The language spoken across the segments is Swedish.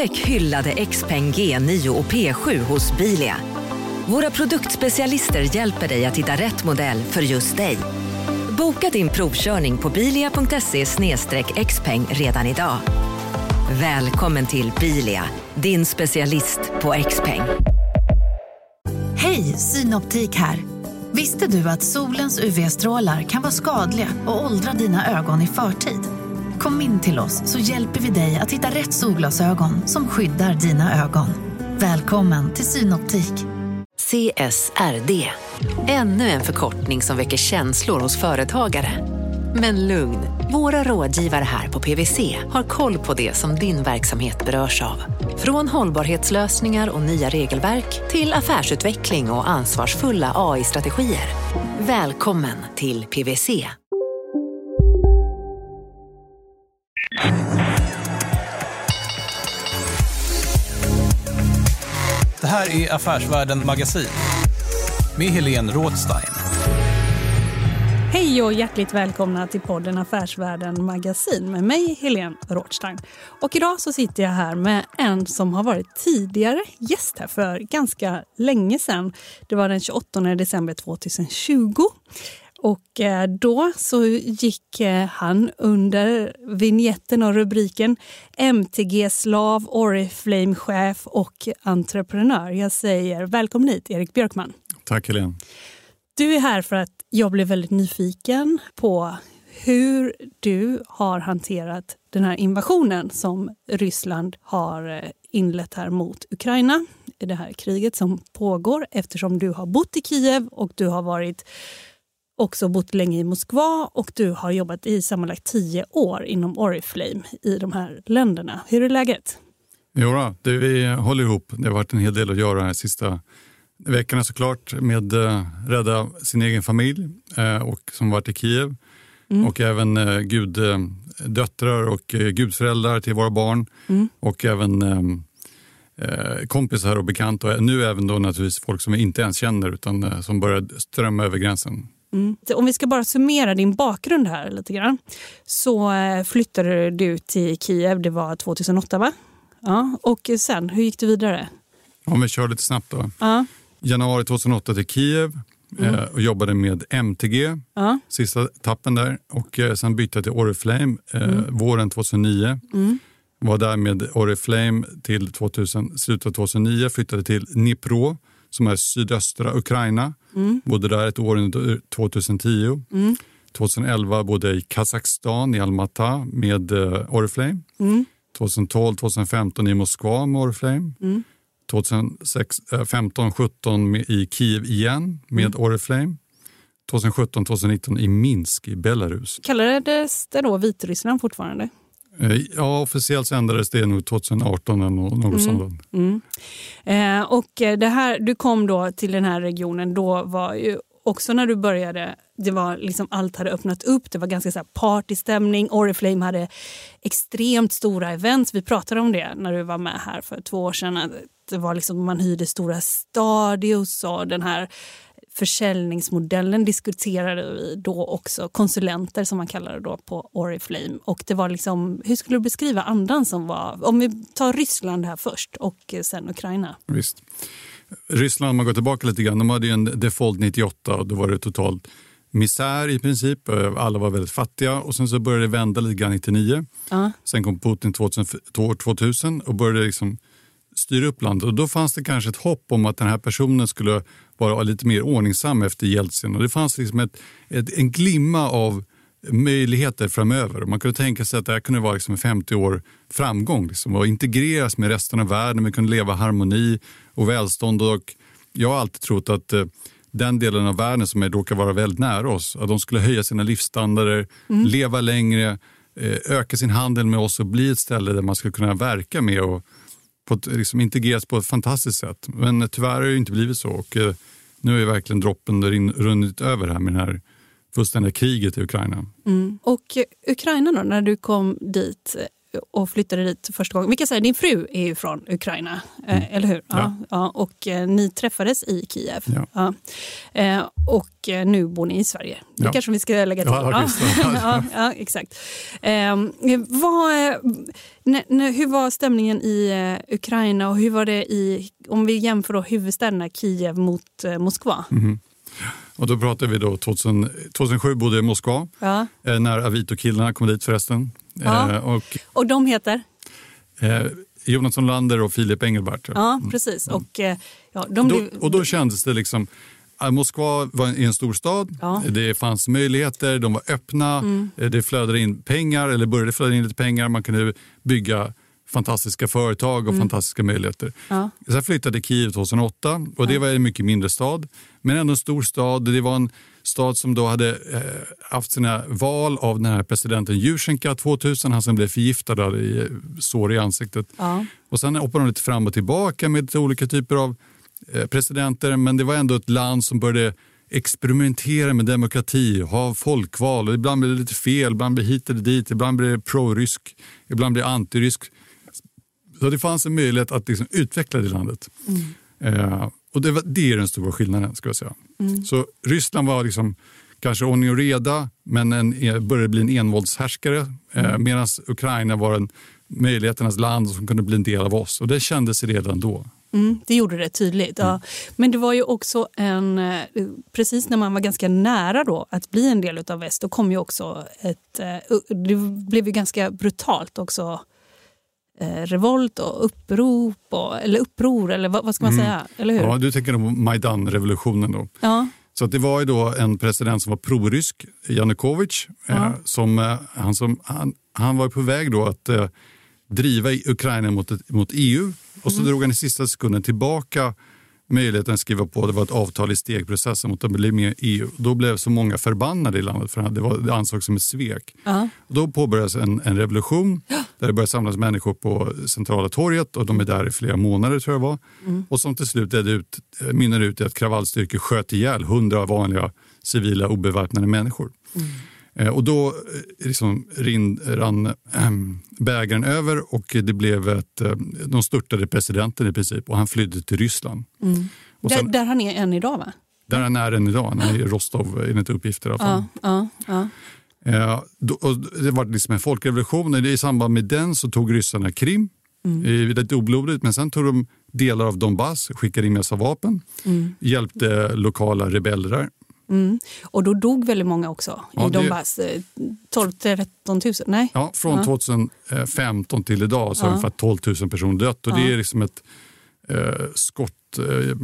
Upptäck hyllade XPeng G9 och P7 hos Bilia. Våra produktspecialister hjälper dig att hitta rätt modell för just dig. Boka din provkörning på bilia.se xpeng redan idag. Välkommen till Bilia, din specialist på XPeng. Hej, Synoptik här. Visste du att solens UV-strålar kan vara skadliga och åldra dina ögon i förtid? Kom in till oss så hjälper vi dig att hitta rätt solglasögon som skyddar dina ögon. Välkommen till Synoptik. CSRD, ännu en förkortning som väcker känslor hos företagare. Men lugn, våra rådgivare här på PWC har koll på det som din verksamhet berörs av. Från hållbarhetslösningar och nya regelverk till affärsutveckling och ansvarsfulla AI-strategier. Välkommen till PWC. Här är Affärsvärlden Magasin med Helene Rådstein. Hej och hjärtligt välkomna till podden Affärsvärlden Magasin med mig Helene Rådstein. Och idag så sitter jag här med en som har varit tidigare gäst här för ganska länge sedan. Det var den 28 december 2020. Och eh, då så gick eh, han under vignetten och rubriken MTG-slav, Oriflame-chef och entreprenör. Jag säger välkommen hit, Erik Björkman. Tack, Helene. Du är här för att jag blev väldigt nyfiken på hur du har hanterat den här invasionen som Ryssland har eh, inlett här mot Ukraina. i Det här kriget som pågår eftersom du har bott i Kiev och du har varit också bott länge i Moskva och du har jobbat i sammanlagt tio år inom Oriflame i de här länderna. Hur är läget? Jo det, vi håller ihop. Det har varit en hel del att göra de sista veckorna såklart med äh, rädda sin egen familj äh, och som varit i Kiev mm. och även äh, guddöttrar och äh, gudföräldrar till våra barn mm. och även äh, kompisar och bekanta och nu även då naturligtvis folk som vi inte ens känner utan som börjar strömma över gränsen. Mm. Om vi ska bara summera din bakgrund här lite grann. Så eh, flyttade du till Kiev, det var 2008 va? Ja. Och sen, hur gick du vidare? Om vi kör lite snabbt då. Ja. Januari 2008 till Kiev mm. eh, och jobbade med MTG, ja. sista etappen där. Och eh, sen bytte jag till Oriflame eh, mm. våren 2009. Mm. Var där med Oriflame till 2000, slutet av 2009, flyttade till Dnipro som är sydöstra Ukraina. Mm. Bodde där ett år under 2010. Mm. 2011 bodde jag i Kazakstan, i Almaty med uh, Oriflame. Mm. 2012-2015 i Moskva med Oriflame. Mm. 2015-17 i Kiev igen med mm. Oriflame. 2017-2019 i Minsk i Belarus. Kallades det då Vitryssland fortfarande? Eh, ja, officiellt ändrades det nog 2018 eller något mm. sådant. Mm. Eh, och det här, du kom då till den här regionen, då var ju också när du började, det var liksom allt hade öppnat upp, det var ganska så här partystämning. Oriflame hade extremt stora events. Vi pratade om det när du var med här för två år sedan. Det var liksom, man hyrde stora stadios och den här försäljningsmodellen diskuterade vi då också, konsulenter som man kallar det då på Oriflame. Och det var liksom, hur skulle du beskriva andan som var, om vi tar Ryssland här först och sen Ukraina? Visst. Ryssland, om man går tillbaka lite grann, de hade ju en default 98 och då var det totalt misär i princip. Alla var väldigt fattiga och sen så började det vända lite grann 99. Uh. Sen kom Putin 2000, 2000 och började liksom styra upp landet. Och då fanns det kanske ett hopp om att den här personen skulle vara lite mer ordningsam efter Jeltsin. Och det fanns liksom ett, ett, en glimma av möjligheter framöver. Man kunde tänka sig att det här kunde vara liksom 50 år framgång liksom, och integreras med resten av världen. Vi kunde leva i harmoni och välstånd. Och jag har alltid trott att eh, den delen av världen som är, råkar vara väldigt nära oss, att de skulle höja sina livsstandarder, mm. leva längre, eh, öka sin handel med oss och bli ett ställe där man skulle kunna verka med och på ett, liksom integrerats på ett fantastiskt sätt. Men tyvärr har det inte blivit så. Och, eh, nu är verkligen droppen runnit över här med det här fullständiga kriget i Ukraina. Mm. Och eh, Ukraina då, när du kom dit och flyttade dit första gången. Vilka säger, din fru är ju från Ukraina. mm. eller hur? Ja. ja. ja och eh, ni träffades i Kiev. Ja. Eh, och eh, nu bor ni i Sverige. Det ja. kanske vi ska lägga till. Ja, ja. exakt. Eh, vad, hur var stämningen i Ukraina och hur var det i, om vi jämför då huvudstäderna Kiev mot Moskva? Mm. Och då pratar vi då 2000, 2007 bodde jag i Moskva, ja. när Avito-killarna kom dit förresten. Ja. och, och de heter? Eh, Jonathan Lander och Filip Engelbart. Ja, mm. precis. Och, eh, ja, de då, och då kändes det liksom... Moskva var en stor stad, ja. det fanns möjligheter, de var öppna, mm. Eh, det flödade in pengar, eller började flöda in lite pengar, man kunde bygga fantastiska företag och mm. fantastiska möjligheter. Ja. Sen flyttade Kiev 2008 och det var en mycket mindre stad, men ändå en stor stad. Det var en stad som då hade eh, haft sina val av den här presidenten Jusjenka 2000, han som blev förgiftad av i, sår i ansiktet. Ja. Och sen hoppade de lite fram och tillbaka med olika typer av eh, presidenter, men det var ändå ett land som började experimentera med demokrati, ha folkval. Och ibland blir det lite fel, ibland blir det hit eller dit, ibland blir det pro-rysk, ibland blir det antirysk. Så det fanns en möjlighet att liksom utveckla det landet. Mm. Eh, och det, var, det är den stora skillnaden. Ska jag säga. Mm. Så Ryssland var liksom kanske ordning och reda, men en, började bli en envåldshärskare. Eh, mm. Medan Ukraina var en möjligheternas land som kunde bli en del av oss. Och det kändes redan då. Mm, det gjorde det tydligt. Ja. Mm. Men det var ju också en... Eh, precis när man var ganska nära då att bli en del av väst, då kom ju också ett... Eh, det blev ju ganska brutalt också eh, revolt och upprop, och, eller uppror, eller vad, vad ska man mm. säga? Eller hur? Ja, du tänker på Majdan-revolutionen då. Ja. Så det var ju då en president som var prorysk, Janukovic. Ja. Eh, som, eh, han, som, han, han var på väg då att eh, driva Ukraina mot, mot EU och så mm. drog han i sista sekunden tillbaka möjligheten att skriva på det var ett avtal i stegprocessen mot att bli med i EU. Då blev så många förbannade i landet för det, var, det ansågs som ett svek. Uh-huh. Då påbörjades en, en revolution där det började samlas människor på centrala torget och de är där i flera månader tror jag var. Mm. Och som till slut ut, mynnar ut i att kravallstyrkor sköt ihjäl hundra vanliga civila obeväpnade människor. Mm. Eh, och då eh, liksom rin, rann äh, bägaren över och det blev ett, äh, de störtade presidenten i princip och han flydde till Ryssland. Mm. Sen, där, där han är än idag va? Där han är än idag, han är i Rostov enligt uppgifter. Ja, ja, ja. Eh, då, det var liksom en folkrevolution och i samband med den så tog ryssarna Krim. Mm. lite oblodigt, men sen tog de delar av Donbass, skickade in massa vapen, mm. hjälpte lokala rebeller. Mm. Och då dog väldigt många också ja, i Donbass. 12-13 000? Nej? Ja, från ja. 2015 till idag så har ja. ungefär 12 000 personer dött. Och Det är liksom ett eh, skott... Eh,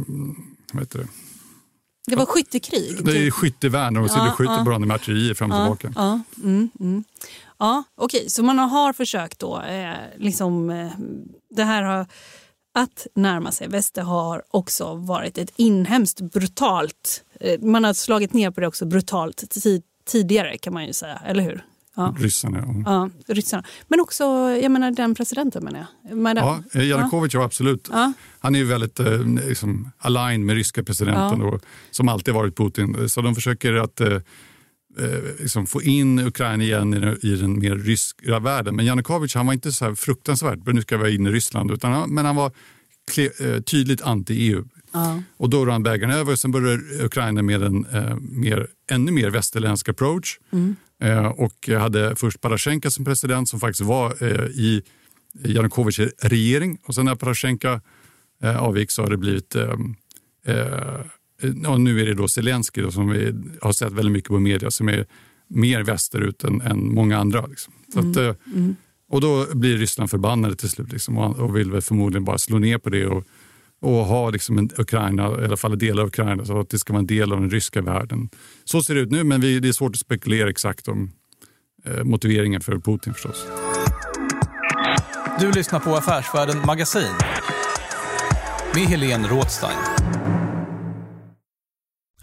vad heter det? Det var skyttekrig? Det är typ. skyttevärn de ja, skjuter ja. varandra med artillerier fram och tillbaka. Ja, mm, mm. ja okej. Så man har försökt då, eh, liksom, eh, det här har att närma sig väster har också varit ett inhemskt brutalt... Eh, man har slagit ner på det också brutalt tidigare kan man ju säga, eller hur? Ja. Ryssarna. Ja. ja, ryssarna. Men också jag menar, den presidenten menar jag. Med ja, Janukovic, ja. absolut. Ja. Han är ju väldigt eh, liksom, aligned med ryska presidenten ja. och, som alltid varit Putin. Så de försöker att eh, eh, liksom få in Ukraina igen i den, i den mer ryska världen. Men Janukovic han var inte så här fruktansvärt, nu ska vi in i Ryssland, utan han, men han var eh, tydligt anti-EU. Ja. Och då rann bägaren över och sen började Ukraina med en eh, mer, ännu mer västerländsk approach. Mm. Eh, och hade först Parasjenko som president som faktiskt var eh, i Janukovics regering. Och sen när Parasjenko eh, avgick så har det blivit eh, och nu är det då Zelensky som vi har sett väldigt mycket på media som är mer västerut än, än många andra. Liksom. Så att, mm. Mm. Och då blir Ryssland förbannade till slut liksom, och vill väl förmodligen bara slå ner på det och, och ha liksom en Ukraina, i alla fall delar av Ukraina, så att det ska vara en del av den ryska världen. Så ser det ut nu, men vi, det är svårt att spekulera exakt om eh, motiveringen för Putin förstås. Du lyssnar på Affärsvärlden Magasin med Helene Rådstein.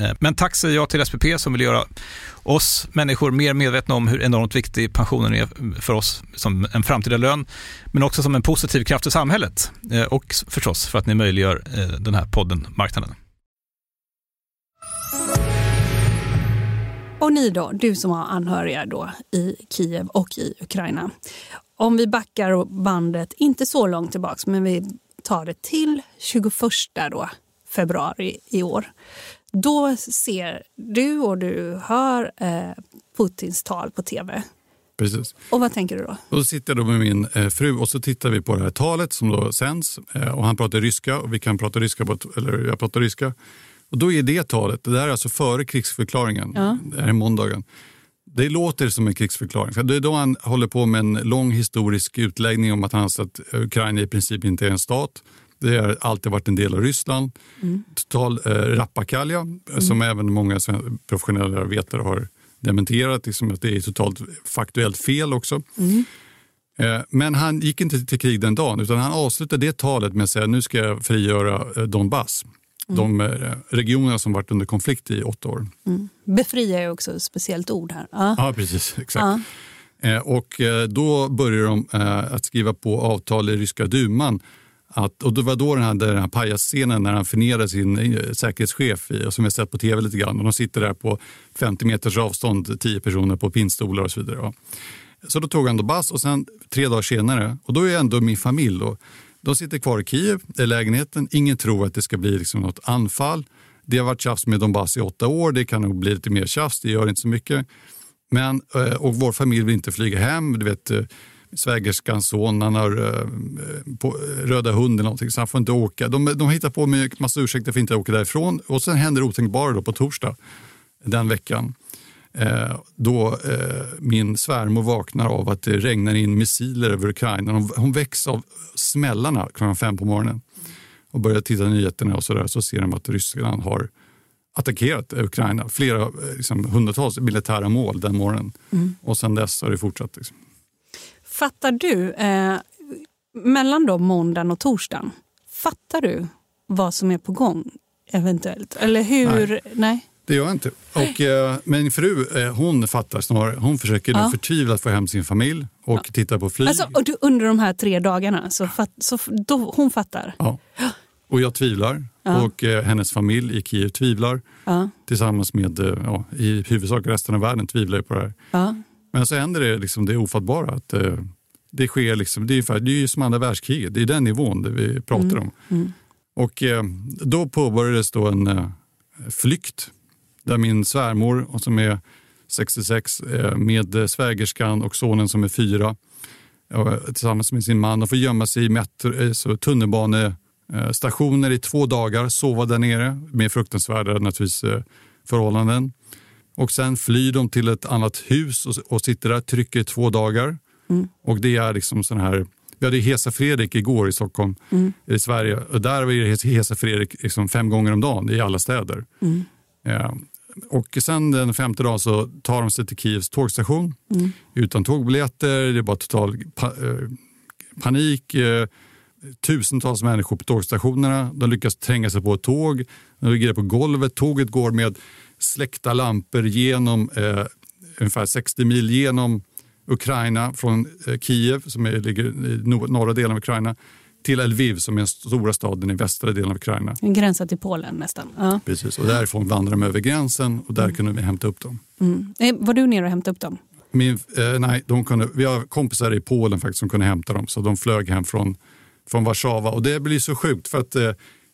Eh, men tack säger jag till SPP som vill göra oss människor mer medvetna om hur enormt viktig pensionen är för oss som en framtida lön, men också som en positiv kraft i samhället eh, och förstås för att ni möjliggör eh, den här podden Marknaden. Och ni då, du som har anhöriga då i Kiev och i Ukraina. Om vi backar bandet inte så långt tillbaks, men vi tar det till 21 då, februari i år. Då ser du och du hör eh, Putins tal på tv. Precis. Och vad tänker du då? Då sitter jag då med min eh, fru och så tittar vi på det här talet som då sänds. Eh, och han pratar ryska och vi kan prata ryska, på ett, eller jag pratar ryska. Och då är det talet, det där är alltså före krigsförklaringen, ja. det här är måndagen. Det låter som en krigsförklaring. För det är då han håller på med en lång historisk utläggning om att han anser att Ukraina i princip inte är en stat. Det har alltid varit en del av Ryssland. Mm. Total eh, rappakalja, mm. som även många professionella vetare har dementerat. Liksom att det är totalt faktuellt fel också. Mm. Eh, men han gick inte till krig den dagen, utan han avslutade det talet med att säga nu ska jag frigöra eh, Donbass. Mm. De eh, regionerna som varit under konflikt i åtta år. Mm. Befria är också ett speciellt ord här. Ja, ja precis. Exakt. Ja. Och då börjar de att skriva på avtal i ryska duman att, och det var då den här, den här pajasscenen när han förnedrar sin eh, säkerhetschef, i, som vi sett på tv lite grann. Och de sitter där på 50 meters avstånd, tio personer på pinnstolar och så vidare. Så då tog han då bass och sen tre dagar senare, och då är ändå min familj då, de sitter kvar i Kiev, i lägenheten. Ingen tror att det ska bli liksom något anfall. Det har varit tjafs med Donbass i åtta år. Det kan nog bli lite mer tjafs, det gör inte så mycket. Men, eh, och vår familj vill inte flyga hem. Du vet, eh, svägerskans son, han har eh, på, röda hund eller någonting så han får inte åka. De, de hittar på med massa ursäkter för att inte åka därifrån och sen händer det otänkbara då på torsdag den veckan. Eh, då eh, min svärmor vaknar av att det regnar in missiler över Ukraina. Hon, hon väcks av smällarna klockan fem på morgonen och börjar titta på nyheterna och så, där, så ser de att Ryssland har attackerat Ukraina. Flera, liksom, hundratals militära mål den morgonen. Mm. Och sen dess har det fortsatt. Liksom. Fattar du, eh, mellan då måndagen och torsdagen, fattar du vad som är på gång eventuellt? Eller hur? Nej. Nej. Det gör jag inte. Och, eh, min fru eh, hon fattar snarare. Hon försöker ja. förtvivlat få hem sin familj och ja. titta på flyg. Alltså, och du, under de här tre dagarna, så, fat, så då, hon fattar? Ja. Och jag tvivlar. Ja. Och eh, hennes familj i Kiev tvivlar. Ja. Tillsammans med eh, ja, i huvudsak resten av världen tvivlar på det här. Men så händer det, liksom, det ofattbara. Att, eh, det sker liksom, det är, det är ju som andra världskriget, det är den nivån det vi pratar mm. om. Mm. Och eh, då påbörjades då en eh, flykt där min svärmor, som är 66, eh, med svägerskan och sonen som är fyra tillsammans med sin man och får gömma sig i metro, tunnelbanestationer i två dagar, sova där nere med fruktansvärda naturligtvis, förhållanden. Och sen flyr de till ett annat hus och, och sitter där, trycker i två dagar. Mm. Och det är liksom sån här Vi hade Hesa Fredrik igår i Stockholm, mm. i Sverige. Och där var Hesa Fredrik liksom fem gånger om dagen i alla städer. Mm. Eh, och sen den femte dagen så tar de sig till Kievs tågstation mm. utan tågbiljetter. Det är bara total pa eh, panik. Eh, tusentals människor på tågstationerna. De lyckas tränga sig på ett tåg. De ligger på golvet. Tåget går med släckta lampor genom eh, ungefär 60 mil genom Ukraina från eh, Kiev som är, ligger i norra delen av Ukraina till Lviv som är den stora staden i västra delen av Ukraina. Gränsen till Polen nästan. Ja. Precis, och därifrån vandrar de över gränsen och där mm. kunde vi hämta upp dem. Mm. Eh, var du nere och hämtade upp dem? Min, eh, nej, de kunde, vi har kompisar i Polen faktiskt som kunde hämta dem så de flög hem från, från Warszawa och det blir så sjukt för att eh,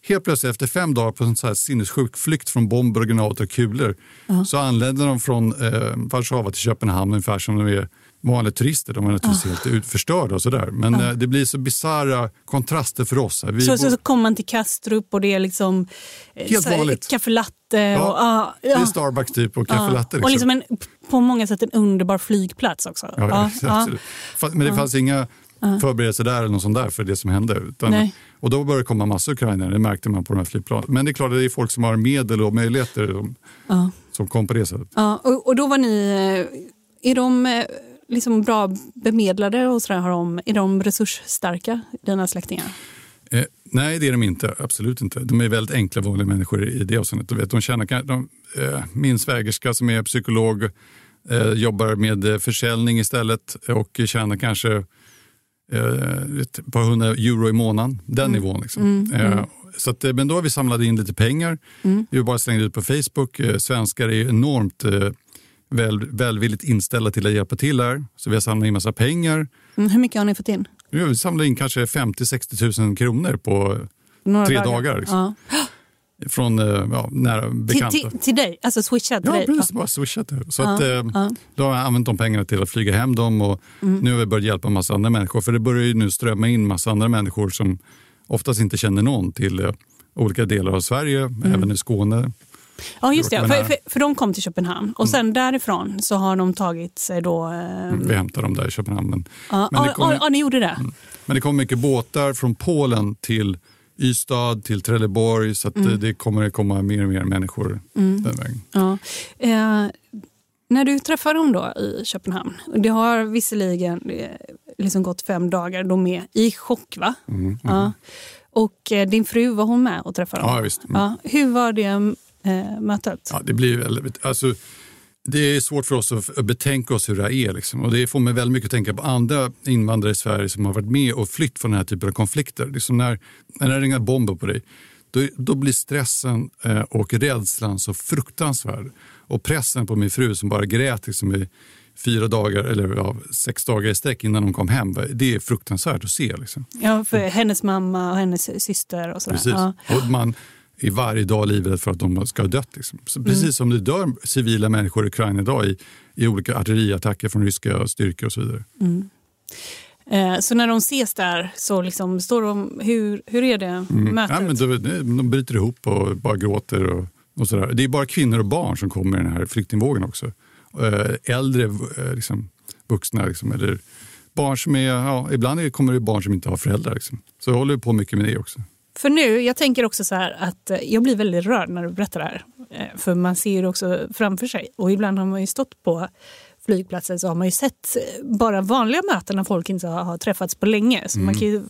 helt plötsligt efter fem dagar på en så här sinnessjuk flykt från bomber, och granater och kulor uh så anländer de från eh, Warszawa till Köpenhamn ungefär som de är vanliga turister. De är naturligtvis oh. helt förstörda och sådär. Men oh. det blir så bisarra kontraster för oss. Vi så, så, så kommer man till Kastrup och det är liksom eh, helt vanligt. kaffelatte. Ja, och, ah, ja. Det är Starbucks typ och kaffelatte. Ah. Liksom. Och liksom en, på många sätt en underbar flygplats också. Ja, ah. Men det fanns inga förberedelser där eller något sånt där för det som hände. Utan, och då började det komma massor ukrainare, det märkte man på de här flygplanen. Men det är klart, det är folk som har medel och möjligheter som, som kom på det sättet. Ja, och, och då var ni, eh, är de eh, liksom bra bemedlade och sådär? Har de, är de resursstarka, dina släktingar? Eh, nej, det är de inte. Absolut inte. De är väldigt enkla, vanliga människor i det avseendet. De tjänar, de, eh, min svägerska som är psykolog eh, jobbar med försäljning istället och tjänar kanske eh, ett par hundra euro i månaden. Den mm. nivån. Liksom. Mm, mm. Eh, så att, men då har vi samlat in lite pengar. Mm. Vi har bara slängt ut på Facebook. Eh, svenskar är enormt eh, väl, välvilligt inställda till att hjälpa till här. Så vi har samlat in massa pengar. Mm, hur mycket har ni fått in? Vi samlade in kanske 50-60 000 kronor på Några tre dagar. dagar liksom. ja. Från eh, ja, nära bekanta. Till, till, till, dig? Alltså swishat till ja, dig? Precis, ja, bara swishat. Så ja, att, ja. Då har jag använt de pengarna till att flyga hem dem och mm. nu har vi börjat hjälpa en massa andra människor. För det börjar ju nu strömma in massa andra människor som oftast inte känner någon till eh, olika delar av Sverige, mm. även i Skåne. Ja, just det. För, för, för, de kom till Köpenhamn och sen mm. därifrån så har de tagit sig då... Eh... Vi hämtade dem där i Köpenhamn. Men, ja, men kom, ja, ni gjorde det? Mm. Men det kom mycket båtar från Polen till Ystad, till Trelleborg så att mm. det kommer komma mer och mer människor mm. den vägen. Ja. Eh, när du träffar dem då i Köpenhamn, det har visserligen eh, liksom gått fem dagar, de är i chock va? Mm, ja. Och eh, din fru, var hon med och träffade dem? Ja, visst. Mm. Ja. Hur var det eh, mötet? Ja, det, blir väldigt, alltså, det är svårt för oss att betänka oss hur det här är. Liksom. Och det får mig väldigt mycket att tänka på andra invandrare i Sverige som har varit med och flytt från den här typen av konflikter. Liksom när, när det ringer bomber på dig, då, då blir stressen eh, och rädslan så fruktansvärd. Och pressen på min fru som bara grät liksom, i fyra dagar eller ja, sex dagar i sträck innan hon kom hem. Det är fruktansvärt att se. Liksom. Ja, för hennes mamma och hennes syster och sådär. Precis. Ja. Och man, i varje dag livet för att de ska ha dött. Liksom. precis mm. som det dör civila människor i Ukraina idag i, i olika artilleriattacker från ryska styrkor och så vidare. Mm. Eh, så när de ses där, så liksom, står de, hur, hur är det mm. mötet? Ja, men de, de bryter ihop och bara gråter. Och, och sådär. Det är bara kvinnor och barn som kommer i den här flyktingvågen också. Eh, äldre eh, liksom, vuxna liksom, eller barn som är, ja, ibland kommer det barn som inte har föräldrar. Liksom. Så jag håller på mycket med det också. För nu, jag tänker också så här att eh, jag blir väldigt rörd när du berättar det här. Eh, för man ser det också framför sig. Och ibland har man ju stått på flygplatser så har man ju sett eh, bara vanliga möten när folk inte har, träffats på länge. Så mm. man kan ju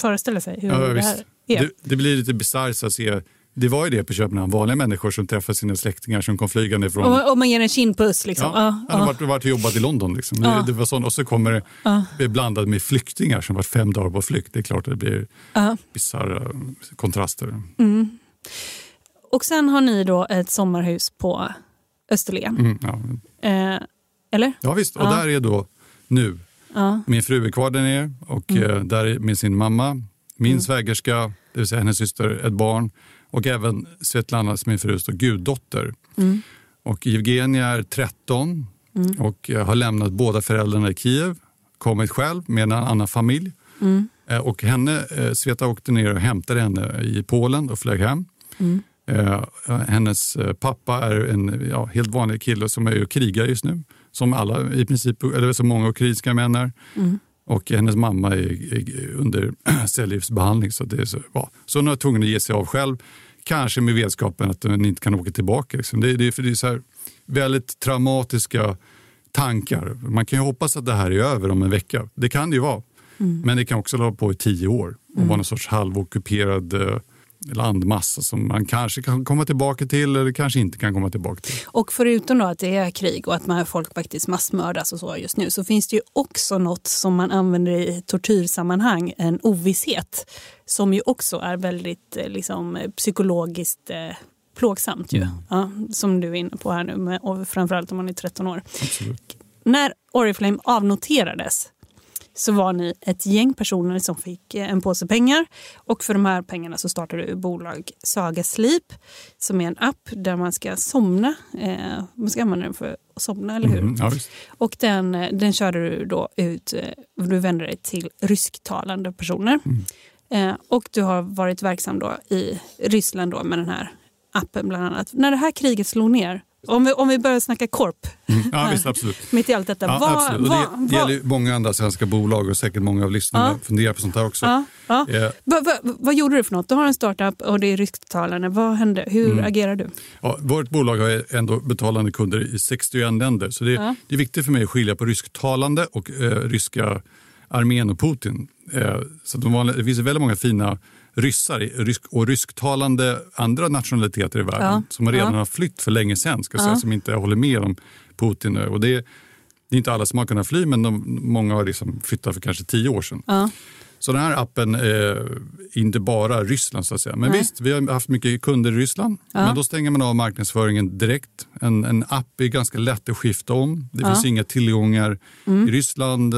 föreställa sig hur ja, det här är. Det, det blir lite bisarrt att se det var ju det på Köpenhamn, vanliga människor som träffar sina släktingar som kom flygande från... Och, och man ger en kindpuss liksom. Ja, ja, ja. Varit, varit och jobbat i London liksom. Ja. Det, var sånt. Och så kommer det ja. blandat med flyktingar som varit fem dagar på flykt. Det är klart att det blir ja. bisarra kontraster. Mm. Och sen har ni då ett sommarhus på Österlen. Mm, ja. eh, eller? Ja visst, och där är då nu min fru är kvar där nere och mm. eh, där är med sin mamma, min mm. svägerska, det vill säga hennes syster, ett barn och även Svetlana, som min frus guddotter. Mm. Och Evgenia är 13 mm. och har lämnat båda föräldrarna i Kiev, kommit själv med en annan familj. Mm. Eh, och henne, eh, Sveta åkte ner och hämtade henne i Polen och flög hem. Mm. Eh, hennes pappa är en ja, helt vanlig kille som är krigar just nu, som alla i princip, eller så många ukrainska män är. Mm. Och hennes mamma är, är under cellgiftsbehandling. Så, det är så, ja. så hon var tvungen att ge sig av själv. Kanske med vetskapen att hon inte kan åka tillbaka. Liksom. Det, det, det är så här, väldigt traumatiska tankar. Man kan ju hoppas att det här är över om en vecka. Det kan det ju vara. Mm. Men det kan också hålla på i tio år och mm. vara någon sorts halvockuperad eh, landmassa som man kanske kan komma tillbaka till eller kanske inte kan komma tillbaka till. Och förutom då att det är krig och att man, folk faktiskt massmördas och så just nu så finns det ju också något som man använder i tortyrsammanhang, en ovisshet som ju också är väldigt eh, liksom, psykologiskt eh, plågsamt ju. Mm. Ja, som du är inne på här nu, och framförallt om man är 13 år. Absolut. När Oriflame avnoterades så var ni ett gäng personer som fick eh, en påse pengar. Och för de här pengarna så startade du bolag Saga Sleep som är en app där man ska somna. Eh, man ska använda den för att somna, eller hur? Mm, ja, och den, eh, den körde du då ut, eh, du vände dig till rysktalande personer. Mm. Eh, och du har varit verksam då i Ryssland då med den här appen bland annat. När det här kriget slog ner om vi, om vi börjar snacka korp. Mm. Ja, visst, absolut. Mitt i allt detta. Ja, vad, absolut. Och det, det gäller många andra svenska bolag och säkert många av lyssnarna ja. funderar på sånt här också. Ja, ja. Eh. Va, va, vad gjorde du för något? Du har en startup och det är rysktalande. Vad hände? Hur mm. agerar du? Ja, vårt bolag har ändå betalande kunder i 61 länder. Så det, ja. det är viktigt för mig att skilja på rysktalande och eh, ryska armén och Putin. Eh, så de det finns väldigt många fina ryssar och rysktalande andra nationaliteter i världen ja. som redan ja. har flytt för länge sedan, ska ja. säga, som inte håller med om Putin. Och det, det är inte alla som har kunnat fly, men de, många har liksom flyttat för kanske tio år sedan. Så den här appen är inte bara Ryssland. så att säga. Men Nej. visst, vi har haft mycket kunder i Ryssland. Men då stänger man av marknadsföringen direkt. En, en app är ganska lätt att skifta om. Det finns inga tillgångar mm. i Ryssland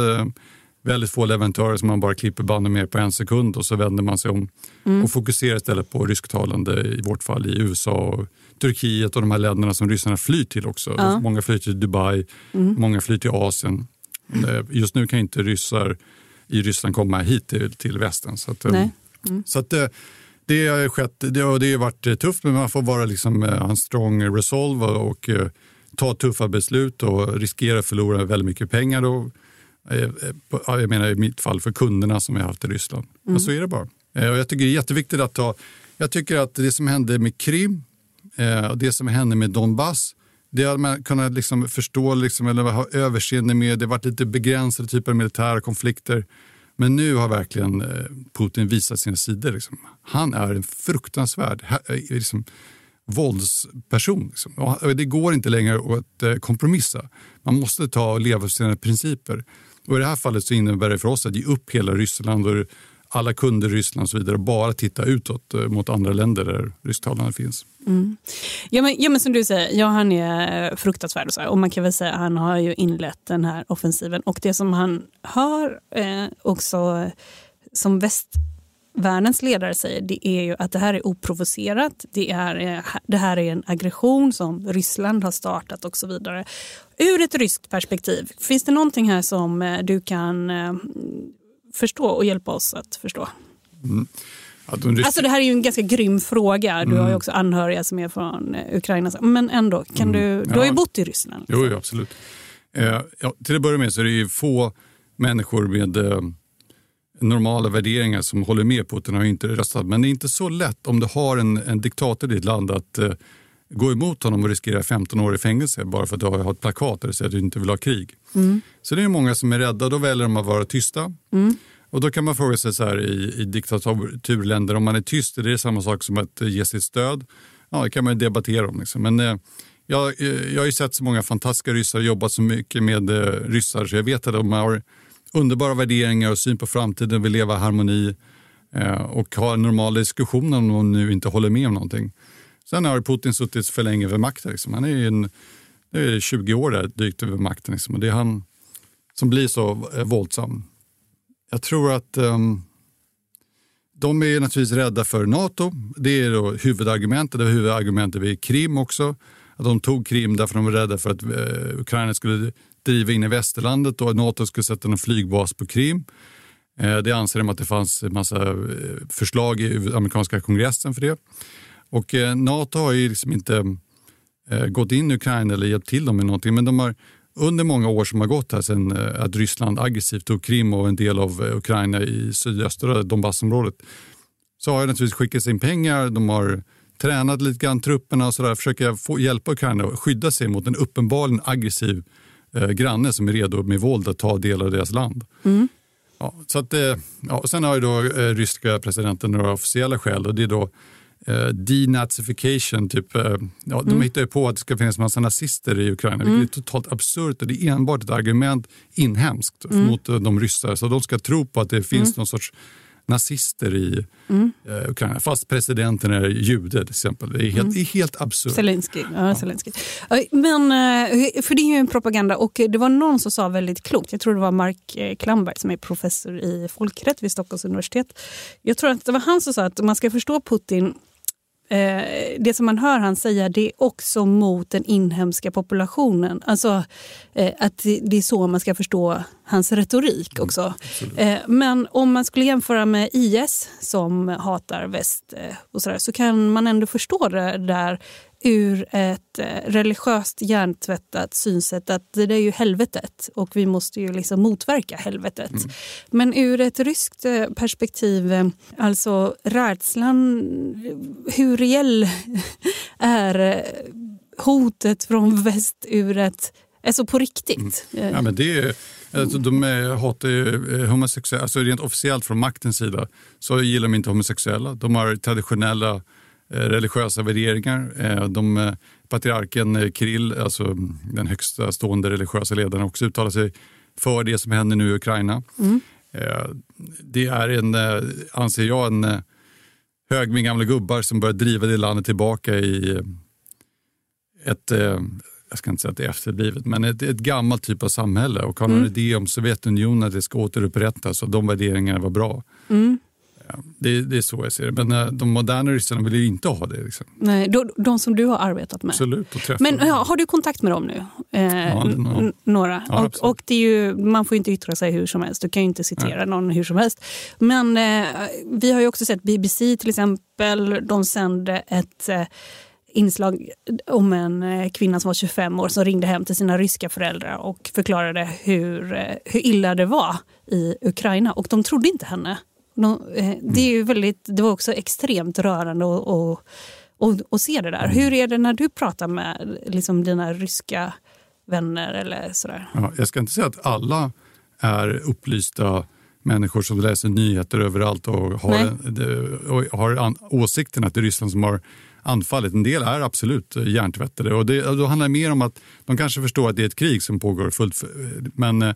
väldigt få leverantörer som man bara klipper banden med på en sekund och så vänder man sig om mm. och fokuserar istället på rysktalande, i vårt fall i USA och Turkiet och de här länderna som ryssarna flyr till också. Ja. Många flyr till Dubai, mm. många flyr till Asien. Eh, just nu kan inte ryssar i Ryssland komma hit till, till västern. Så att, eh, mm. så att, eh, det har skett, det har, det har varit tufft men man får vara liksom, en strong resolve och, och ta tuffa beslut och riskera att förlora väldigt mycket pengar. Eh, jag menar i mitt fall för kunderna som jag haft i Ryssland. Mm. Men så är det bara. Eh, och jag tycker det är jätteviktigt att ta... Jag tycker att det som hände med Krim och det som hände med Donbass det har man kunnat liksom förstå liksom, eller ha överseende med. Det har varit lite begränsade typer av militära konflikter. Men nu har verkligen Putin visat sina sidor. Liksom. Han är en fruktansvärd liksom, våldsperson. Liksom. Det går inte längre att kompromissa. Man måste ta och leva för sina principer. Och I det här fallet så innebär det för oss att ge upp hela Ryssland och alla kunder i Ryssland och så vidare och bara titta utåt eh, mot andra länder där rysktalande finns. Mm. Ja, men, ja, men som du säger, ja, han är eh, fruktansvärd och, så här, och man kan väl säga att han har ju inlett den här offensiven och det som han har eh, också som väst världens ledare säger det är ju att det här är oprovocerat. Det, är, eh, det här är en aggression som Ryssland har startat och så vidare. Ur ett ryskt perspektiv, finns det någonting här som eh, du kan eh, förstå och hjälpa oss att förstå? Mm. Alltså det här är ju en ganska grym fråga. Du mm. har ju mm. också anhöriga som är från Ukraina. Men ändå, kan mm. du, du har ju bott i Ryssland. Liksom. Jo, absolut. Eh, ja, till att börja med så är det ju få människor med eh, normala värderingar som håller med Putin har inte röstat. Men det är inte så lätt om du har en, en diktator i ditt land att eh, gå emot honom och riskera 15 år i fängelse bara för att du har ett plakat där det säger att du inte vill ha krig. Mm. Så det är många som är rädda och då väljer de att vara tysta. Mm. Och då kan man fråga sig så här i, i diktaturländer, om man är tyst, är det samma sak som att ge sitt stöd? Ja, det kan man debattera om. Liksom. Men eh, jag, eh, jag har ju sett så många fantastiska ryssar, jobbat så mycket med eh, ryssar så jag vet att de har underbara värderingar och syn på framtiden, vill leva i harmoni eh, och ha en normal diskussion om de nu inte håller med om någonting. Sen har Putin suttit för länge vid makten. Liksom. Han är ju en, det är 20 år där, dykt över makten. Liksom. Och det är han som blir så eh, våldsam. Jag tror att um, de är naturligtvis rädda för Nato. Det är då huvudargumentet. Det var huvudargumentet vid Krim också. Att de tog Krim därför de var rädda för att uh, Ukraina skulle driva in i västerlandet och att Nato skulle sätta en flygbas på Krim. Eh, det anser de att det fanns en massa eh, förslag i amerikanska kongressen för det. Och eh, Nato har ju liksom inte gått in i Ukraina eller hjälpt till dem med någonting, men de har under många år som har gått här sedan att Ryssland aggressivt tog Krim och en del av Ukraina i sydöstra Donbassområdet så har jag naturligtvis skickat in pengar. De har tränat lite grann trupperna och sådär försöker få, hjälpa Ukraina att skydda sig mot en uppenbarligen aggressiv eh, granne som är redo med våld att ta delar av deras land. Mm. Ja, så att, eh, ja, sen har ju då eh, ryska presidenten några officiella skäl och det är då eh, denazification. Typ, eh, ja, mm. De hittar ju på att det ska finnas massa nazister i Ukraina, mm. vilket är totalt absurt. Och det är enbart ett argument inhemskt mm. mot de ryssar. Så de ska tro på att det finns mm. någon sorts nazister i mm. eh, Ukraina, fast presidenten är jude till exempel. Det är helt, mm. helt absurt. Zelensky. Ja, Zelensky. Men, eh, för det är ju en propaganda och det var någon som sa väldigt klokt, jag tror det var Mark eh, Klamberg som är professor i folkrätt vid Stockholms universitet. Jag tror att det var han som sa att man ska förstå Putin Eh, det som man hör han säga det är också mot den inhemska populationen. Alltså eh, att det är så man ska förstå hans retorik mm, också. Mm, men om man skulle jämföra med IS som hatar väst och så, där, så kan man ändå förstå det där ur ett eh, religiöst hjärntvättat synsätt att det är ju helvetet och vi måste ju liksom motverka helvetet. Mm. Men ur ett ryskt eh, perspektiv, eh, alltså rädslan, hur reell är hotet från väst ur ett Alltså på riktigt? Mm. Ja, men det är, alltså, de hatar ju homosexuella, alltså rent officiellt från maktens sida så gillar de inte homosexuella. De har traditionella religiösa värderingar. Eh, de, eh, patriarken Kirill, alltså den högsta stående religiösa ledaren, också uttalar sig för det som händer nu i Ukraina. Mm. Det är en, anser jag, en hög med gamla gubbar som börjar driva det landet tillbaka i ett jag ska inte säga att det är efterblivet, men ett, ett gammalt typ av samhälle och har mm. någon idé om Sovjetunionen att det ska återupprättas och de värderingarna var bra. Mm. Det, det, är så jag ser det. Men eh, de moderna ryssarna vill ju inte ha det. Liksom. Nej, de, de som du har arbetat med. Absolut. Men ja, har du kontakt med dem nu? Eh, ja, några. några. Ja, och, och, det är ju, man får inte yttra sig hur som helst. Du kan ju inte citera Nej. någon hur som helst. Men eh, vi har ju också sett BBC till exempel. De sände ett eh, inslag om en eh, kvinna som var 25 år som ringde hem till sina ryska föräldrar och förklarade hur, eh, hur illa det var i Ukraina. Och de trodde inte henne. Eh, det, är ju väldigt, det var också extremt rörande att se det där. Mm. Hur är det när du pratar med liksom, dina ryska vänner? eller sådär? Ja, jag ska inte säga att alla är upplysta människor som läser nyheter överallt och har, och har an, åsikten att det är Ryssland som har anfallit. En del är absolut hjärntvättade. Och det, då handlar det mer om att de kanske förstår att det är ett krig som pågår fullt. Men eh,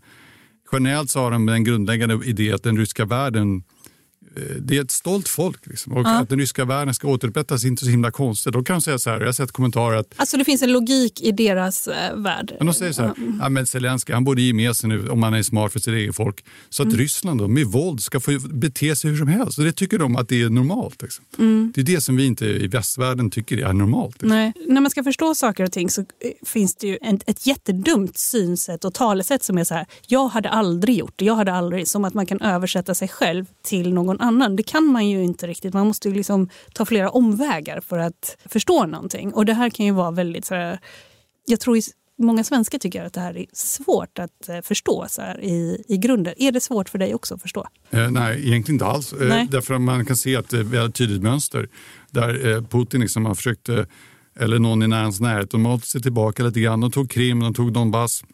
generellt så har de en grundläggande idé att den ryska världen det är ett stolt folk. Liksom. Och ja. att den ryska världen ska återupprättas är inte så himla konstigt. Då kan de säga så här, jag har sett kommentarer att... Alltså det finns en logik i deras äh, värld? Men de säger så här, ja, men Zelenskyj han borde ge med sig nu om han är smart för sitt eget folk. Så att mm. Ryssland då, med våld ska få bete sig hur som helst. Och det tycker de att det är normalt. Liksom. Mm. Det är det som vi inte i västvärlden tycker är normalt. Liksom. Nej. När man ska förstå saker och ting så eh, finns det ju ett, ett jättedumt synsätt och talesätt som är så här, jag hade aldrig gjort det, jag hade aldrig, som att man kan översätta sig själv till någon annan. Det kan man ju inte riktigt. Man måste ju liksom ta flera omvägar för att förstå någonting. Och det här kan ju vara väldigt... Så här, jag tror många svenskar tycker att det här är svårt att eh, förstå så här, i, i grunden. Är det svårt för dig också att förstå? Eh, nej, egentligen inte alls. Eh, därför att man kan se att det är ett tydligt mönster där eh, Putin liksom har försökt, eh, eller någon i närens närhet, de har hållit sig tillbaka lite grann. De tog Krim, de tog Donbass.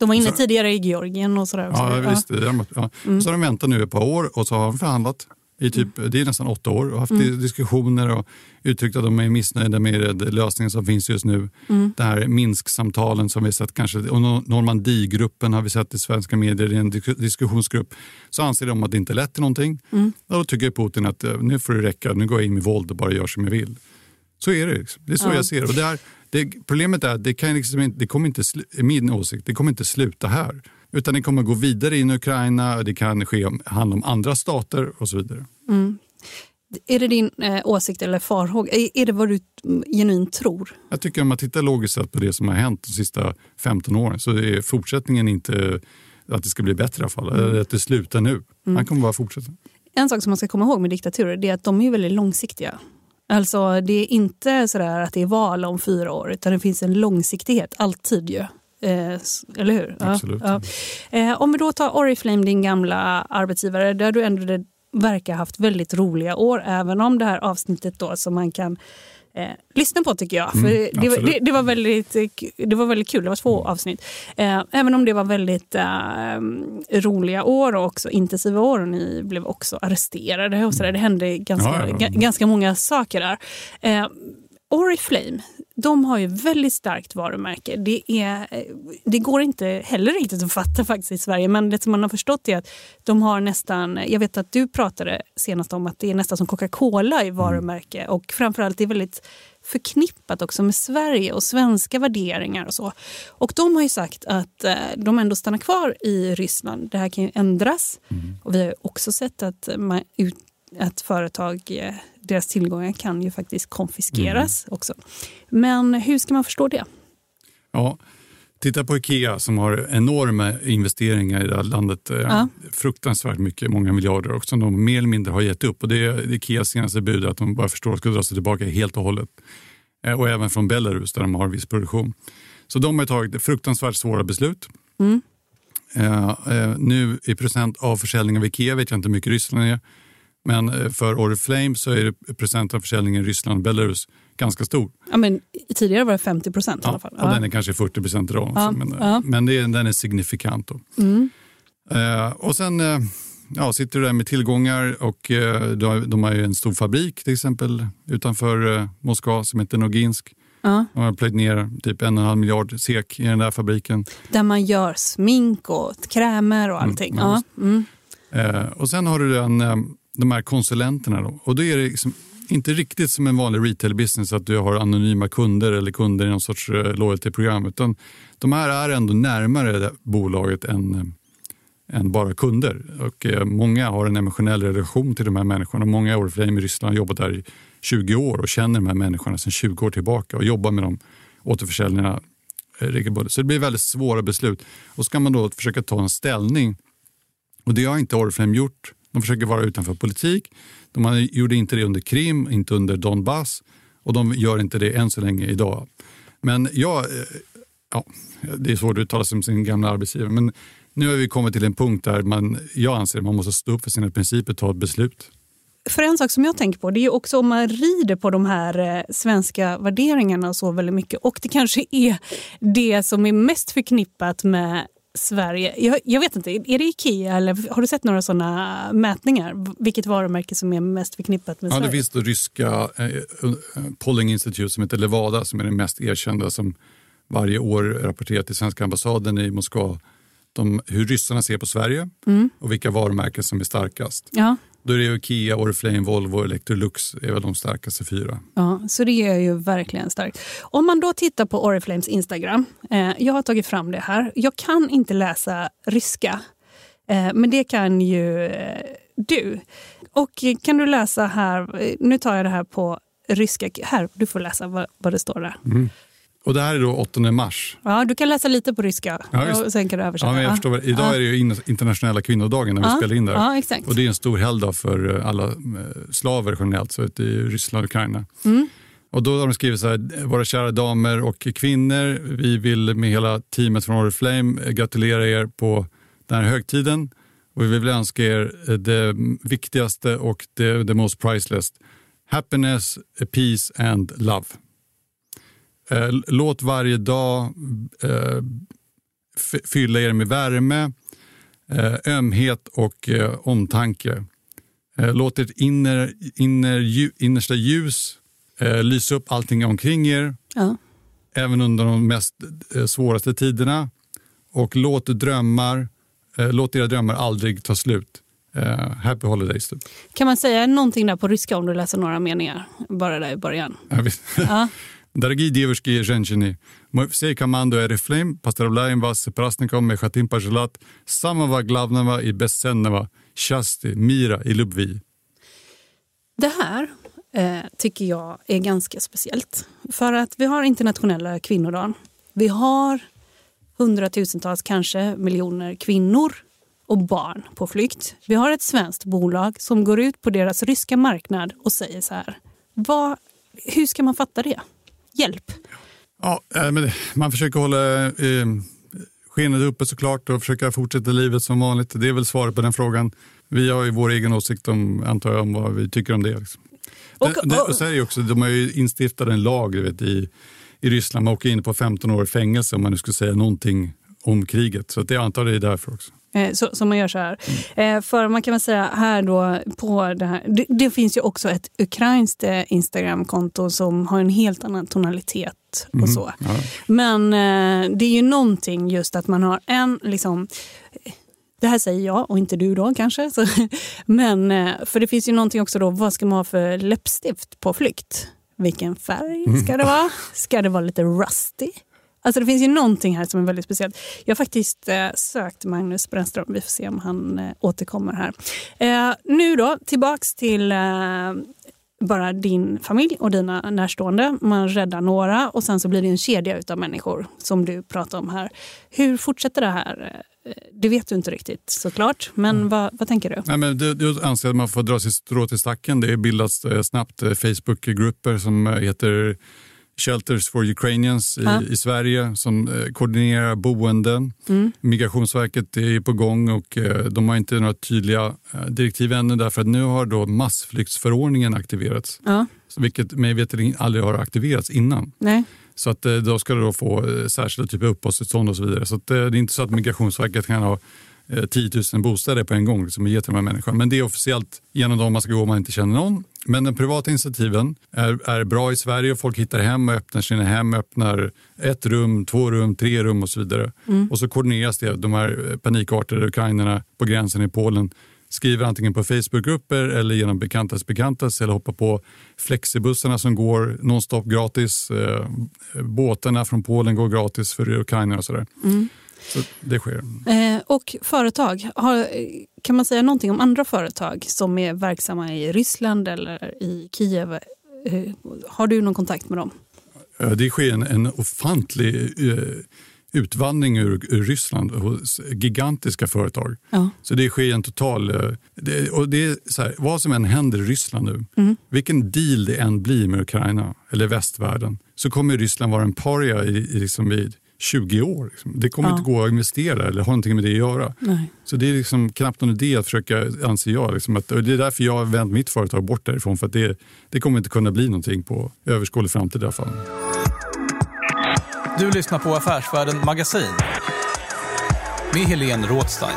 De var inne så, tidigare i Georgien och sådär. Ja, visst. Ja. Ja. Mm. Så har de väntat nu ett par år och så har de förhandlat i typ, mm. Det är nästan åtta år och haft mm. diskussioner och uttryckt att de är missnöjda med lösningen som finns just nu. Mm. Det här Minsk-samtalen som vi sett kanske, och Normandie-gruppen har vi sett i svenska medier i en diskussionsgrupp. Så anser de att det inte lett till någonting. Mm. Då tycker Putin att eh, nu får det räcka, nu går jag in med våld och bara gör som jag vill. Så är det. Liksom. Det är så ja. jag ser det. det, det problemet är att det, kan liksom, det kommer inte, min åsikt, det kommer inte sluta här. Utan det kommer gå vidare in i Ukraina, det kan ske, handla om andra stater och så vidare. Mm. Är det din eh, åsikt eller farhåga? Är, är det vad du genuint tror? Jag tycker om man tittar logiskt sett på det som har hänt de sista 15 åren så är fortsättningen inte att det ska bli bättre i alla fall. Mm. Att det slutar nu. Mm. Man kommer bara fortsätta. En sak som man ska komma ihåg med diktaturer är att de är väldigt långsiktiga. Alltså det är inte så att det är val om fyra år utan det finns en långsiktighet alltid ju Eh, eller hur? Absolut. Ja, ja. Eh, om vi då tar Oriflame, din gamla arbetsgivare, där du ändå verkar ha haft väldigt roliga år, även om det här avsnittet då som man kan eh, lyssna på tycker jag. För Mm, det, absolut. det, det, var väldigt, eh, det var väldigt kul, det var två avsnitt. Eh, även om det var väldigt eh, roliga år och också intensiva år och ni blev också arresterade och så där. Det hände ganska, Ja, ja. ga- ganska många saker där. Eh, Oriflame, de har ju väldigt starkt varumärke. Det, är, eh, det går inte heller riktigt att fatta faktiskt i Sverige, men det som man har förstått är att de har nästan, jag vet att du pratade senast om att det är nästan som Coca-Cola i varumärke och framförallt det är väldigt förknippat också med Sverige och svenska värderingar och så. Och de har ju sagt att eh, de ändå stannar kvar i Ryssland. Det här kan ju ändras. Och vi har också sett att, man, ut, att företag, eh, deras tillgångar kan ju faktiskt konfiskeras också. Men hur ska man förstå det? Ja, titta på Ikea som har enorma investeringar i det här landet. eh, Ja. Fruktansvärt mycket, många miljarder och som de mer eller mindre har gett upp. Och det är Ikeas senaste bud att de bara förstår ska dra sig tillbaka helt och hållet. Eh, Och även från Belarus där de har viss produktion. Så de har tagit fruktansvärt svåra beslut. Mm. Eh, nu i procent av försäljningen av Ikea vet jag inte hur mycket Ryssland är. Men eh, för Oriflame så är det procent av försäljningen i Ryssland och Belarus ganska stor. Ja, men tidigare var det 50 procent i alla fall. och den är kanske 40 procent idag. Ja, Men, ja. men det den är signifikant. Mm. Eh, och sen eh, ja, sitter du där med tillgångar och eh, de, har, de har ju en stor fabrik till exempel utanför eh, Moskva som heter Noginsk. Ja. De har plöjt ner typ en och en halv miljard sek i den där fabriken. Där man gör smink och krämer och allting. Mm, ja, ja. Mm. Eh, och sen har du den, eh, de här konsulenterna. Då. Och då är det liksom inte riktigt som en vanlig retail business att du har anonyma kunder eller kunder i någon sorts eh, loyalty-program. Utan de här är ändå närmare bolaget än, eh, än bara kunder. Och eh, många har en emotionell relation till de här människorna. Många Oriflame i Ryssland har jobbat där i 20 år och känner de här människorna sedan 20 år tillbaka och jobbar med de återförsäljarna eh, regelbundet. Så det blir väldigt svåra beslut. Och ska man då försöka ta en ställning och det har inte Oriflame gjort. De försöker vara utanför politik. De gjorde inte det under Krim, inte under Donbass och de gör inte det än så länge idag. Men jag, eh, ja, det är svårt att uttala sig om sin gamla arbetsgivare, men nu har vi kommit till en punkt där man, jag anser att man måste stå upp för sina principer och ta ett beslut. För en sak som jag tänker på det är också om man rider på de här eh, svenska värderingarna och så väldigt mycket. Och det kanske är det som är mest förknippat med Sverige. Jag, jag vet inte, är det Ikea eller har du sett några sådana mätningar? Vilket varumärke som är mest förknippat med Ja, Sverige? det finns det ryska eh, eh, polling institute som heter Levada som är det mest erkända som varje år rapporterar till svenska ambassaden i Moskva de, hur ryssarna ser på Sverige och vilka varumärken som är starkast. Ja, Då är det Ikea, Oriflame, Volvo, Electrolux är väl de starkaste fyra. ja, så det är ju verkligen starkt. Om man då tittar på Oriflames Instagram. Eh, jag har tagit fram det här. Jag kan inte läsa ryska, eh, men det kan ju eh, du. Och kan du läsa här, eh, nu tar jag det här på ryska. Här, du får läsa vad, vad det står där. Och det här är då 8 mars. Ja, du kan läsa lite på ryska Ja, och sen kan du översätta. Ja, men jag förstår, idag Ja. är det ju in- internationella kvinnodagen när vi Ja, spelar in där. Ja, exakt. Och det är en stor helgdag för eh, alla eh, slaver generellt sett i Ryssland och Ukraina. Mm. Och då har de skrivit så här, våra kära damer och kvinnor, vi vill med hela teamet från Oriflame eh, gratulera er på den här högtiden. Och vi vill önska er det viktigaste och det, det most priceless. Happiness, peace and love. Eh, Låt varje dag eh, fylla er med värme, eh, ömhet och omtanke. Låt ert inner, inner, innersta ljus lysa upp allting omkring er, Ja. även under de mest svåraste tiderna. Och låt drömmar, låt era drömmar aldrig ta slut. Eh, happy holidays. Typ. Kan man säga någonting där på ryska om du läser några meningar? Bara där i början. Ja. Дорогие девушки и женщины, мы всей командой Oriflame поздравляем вас с праздником и хотим пожелать самого главного и бесценного – счастья, мира и любви. Det här eh, tycker jag är ganska speciellt. För att vi har internationella kvinnodagen. Vi har hundratusentals, kanske miljoner kvinnor och barn på flykt. Vi har ett svenskt bolag som går ut på deras ryska marknad och säger så här. Vad, hur ska man fatta det? Hjälp! Ja, men man försöker hålla eh, skenet uppe såklart och försöka fortsätta livet som vanligt. Det är väl svaret på den frågan. Vi har ju vår egen åsikt om, antar jag, om vad vi tycker om det. Liksom. Och, och, och så är det också, de har ju instiftat en lag vet, i, i Ryssland. Man åker in på 15 år i fängelse om man nu skulle säga någonting om kriget. Så det antar det är därför också. Eh, så, man gör så här. Mm. för man kan väl säga här då på det här. Det, det finns ju också ett ukrainskt eh, Instagramkonto som har en helt annan tonalitet och mm. så. Ja. Men det är ju någonting just att man har en liksom det här säger jag och inte du då kanske. Så, men för det finns ju någonting också då, vad ska man ha för läppstift på flykt? Vilken färg mm. ska det vara? Ska det vara lite rusty? Alltså det finns ju någonting här som är väldigt speciellt. Jag har faktiskt eh, sökt Magnus Brännström. Vi får se om han eh, återkommer här. Eh, nu då, tillbaks till eh, bara din familj och dina närstående. Man räddar några och sen så blir det en kedja av människor som du pratar om här. Hur fortsätter det här? Eh, det vet du inte riktigt såklart, men mm. vad, vad, tänker du? Nej, men du, du anser att man får dra sitt strå till stacken. Det bildas eh, snabbt Facebookgrupper som heter Shelters for Ukrainians i, ja. i Sverige som eh, koordinerar boenden. Mm. Migrationsverket är på gång och eh, de har inte några tydliga eh, direktiv ännu därför att nu har då massflyktsförordningen aktiverats. Ja. Vilket mig veterligen aldrig har aktiverats innan. Nej. Så att då ska det då få särskilda typer av uppehållstillstånd och så vidare. Så det är inte så att Migrationsverket kan ha 10 000 bostäder på en gång liksom, och ge till de här människorna. Men det är officiellt genom dem man ska gå om man inte känner någon. Men den privata initiativen är, är bra i Sverige och folk hittar hem och öppnar sina hem, öppnar ett rum, två rum, tre rum och så vidare. Mm. Och så koordineras det. De här panikartade ukrainarna på gränsen i Polen skriver antingen på Facebookgrupper eller genom bekantas bekantas eller hoppar på flexibussarna som går nonstop gratis. Eh, båtarna från Polen går gratis för ukrainare och sådär. Mm. Så det sker. Eh, och företag, har, kan man säga någonting om andra företag som är verksamma i Ryssland eller i Kiev? Eh, har du någon kontakt med dem? Det sker en, en ofantlig eh, utvandring ur, ur, Ryssland hos gigantiska företag. Ja. Så det sker en total... Eh, det, och det är så här, vad som än händer i Ryssland nu, mm. vilken deal det än blir med Ukraina eller västvärlden, så kommer Ryssland vara en paria i, i, liksom i 20 år. Liksom. Det kommer ja. inte gå att investera eller ha någonting med det att göra. Nej. Så det är liksom knappt någon idé att försöka, anser jag. Liksom att, det är därför jag har vänt mitt företag bort därifrån. För att det, det kommer inte kunna bli någonting på överskådlig framtid i alla fall. Du lyssnar på Affärsvärlden Magasin med Helene Rådstein.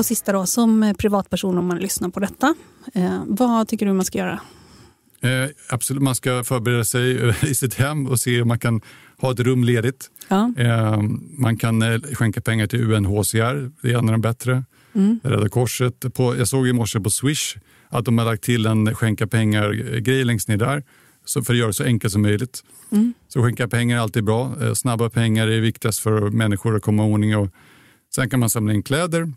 Och sista då, som privatperson om man lyssnar på detta, eh, vad tycker du man ska göra? Eh, absolut, man ska förbereda sig i sitt hem och se om man kan ha ett rum ledigt. Ja. Eh, man kan eh, skänka pengar till UNHCR, det är en av de bättre. Mm. Rädda Korset. På, jag såg i morse på Swish att de har lagt till en skänka pengar-grej längst ner där så för att göra det så enkelt som möjligt. Mm. Så skänka pengar är alltid bra. Eh, snabba pengar är viktigast för människor att komma i ordning. Och sen kan man samla in kläder Eh,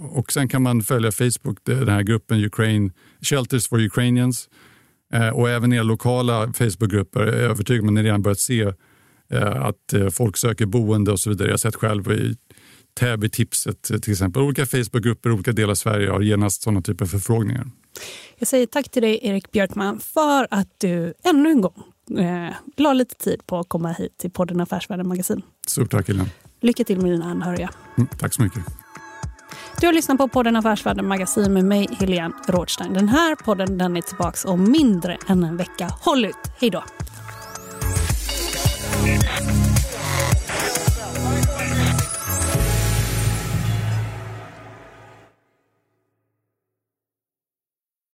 och sen kan man följa Facebook, den här gruppen Ukraine, Shelters for Ukrainians. Eh, och även era lokala Facebookgrupper är jag övertygad om att ni redan börjat se eh, att eh, folk söker boende och så vidare. Jag har sett själv i Täby-tipset till exempel. Olika Facebookgrupper i olika delar av Sverige har genast sådana typer av förfrågningar. Jag säger tack till dig Erik Björkman för att du ännu en gång eh, la lite tid på att komma hit till podden Affärsvärlden Magasin. Stort tack Helene. Lycka till med dina anhöriga. Mm, tack så mycket. Du har lyssnat på podden Affärsvärlden Magasin med mig, Helene Rådstein. Den här podden den är tillbaka om mindre än en vecka. Håll ut! Hej då!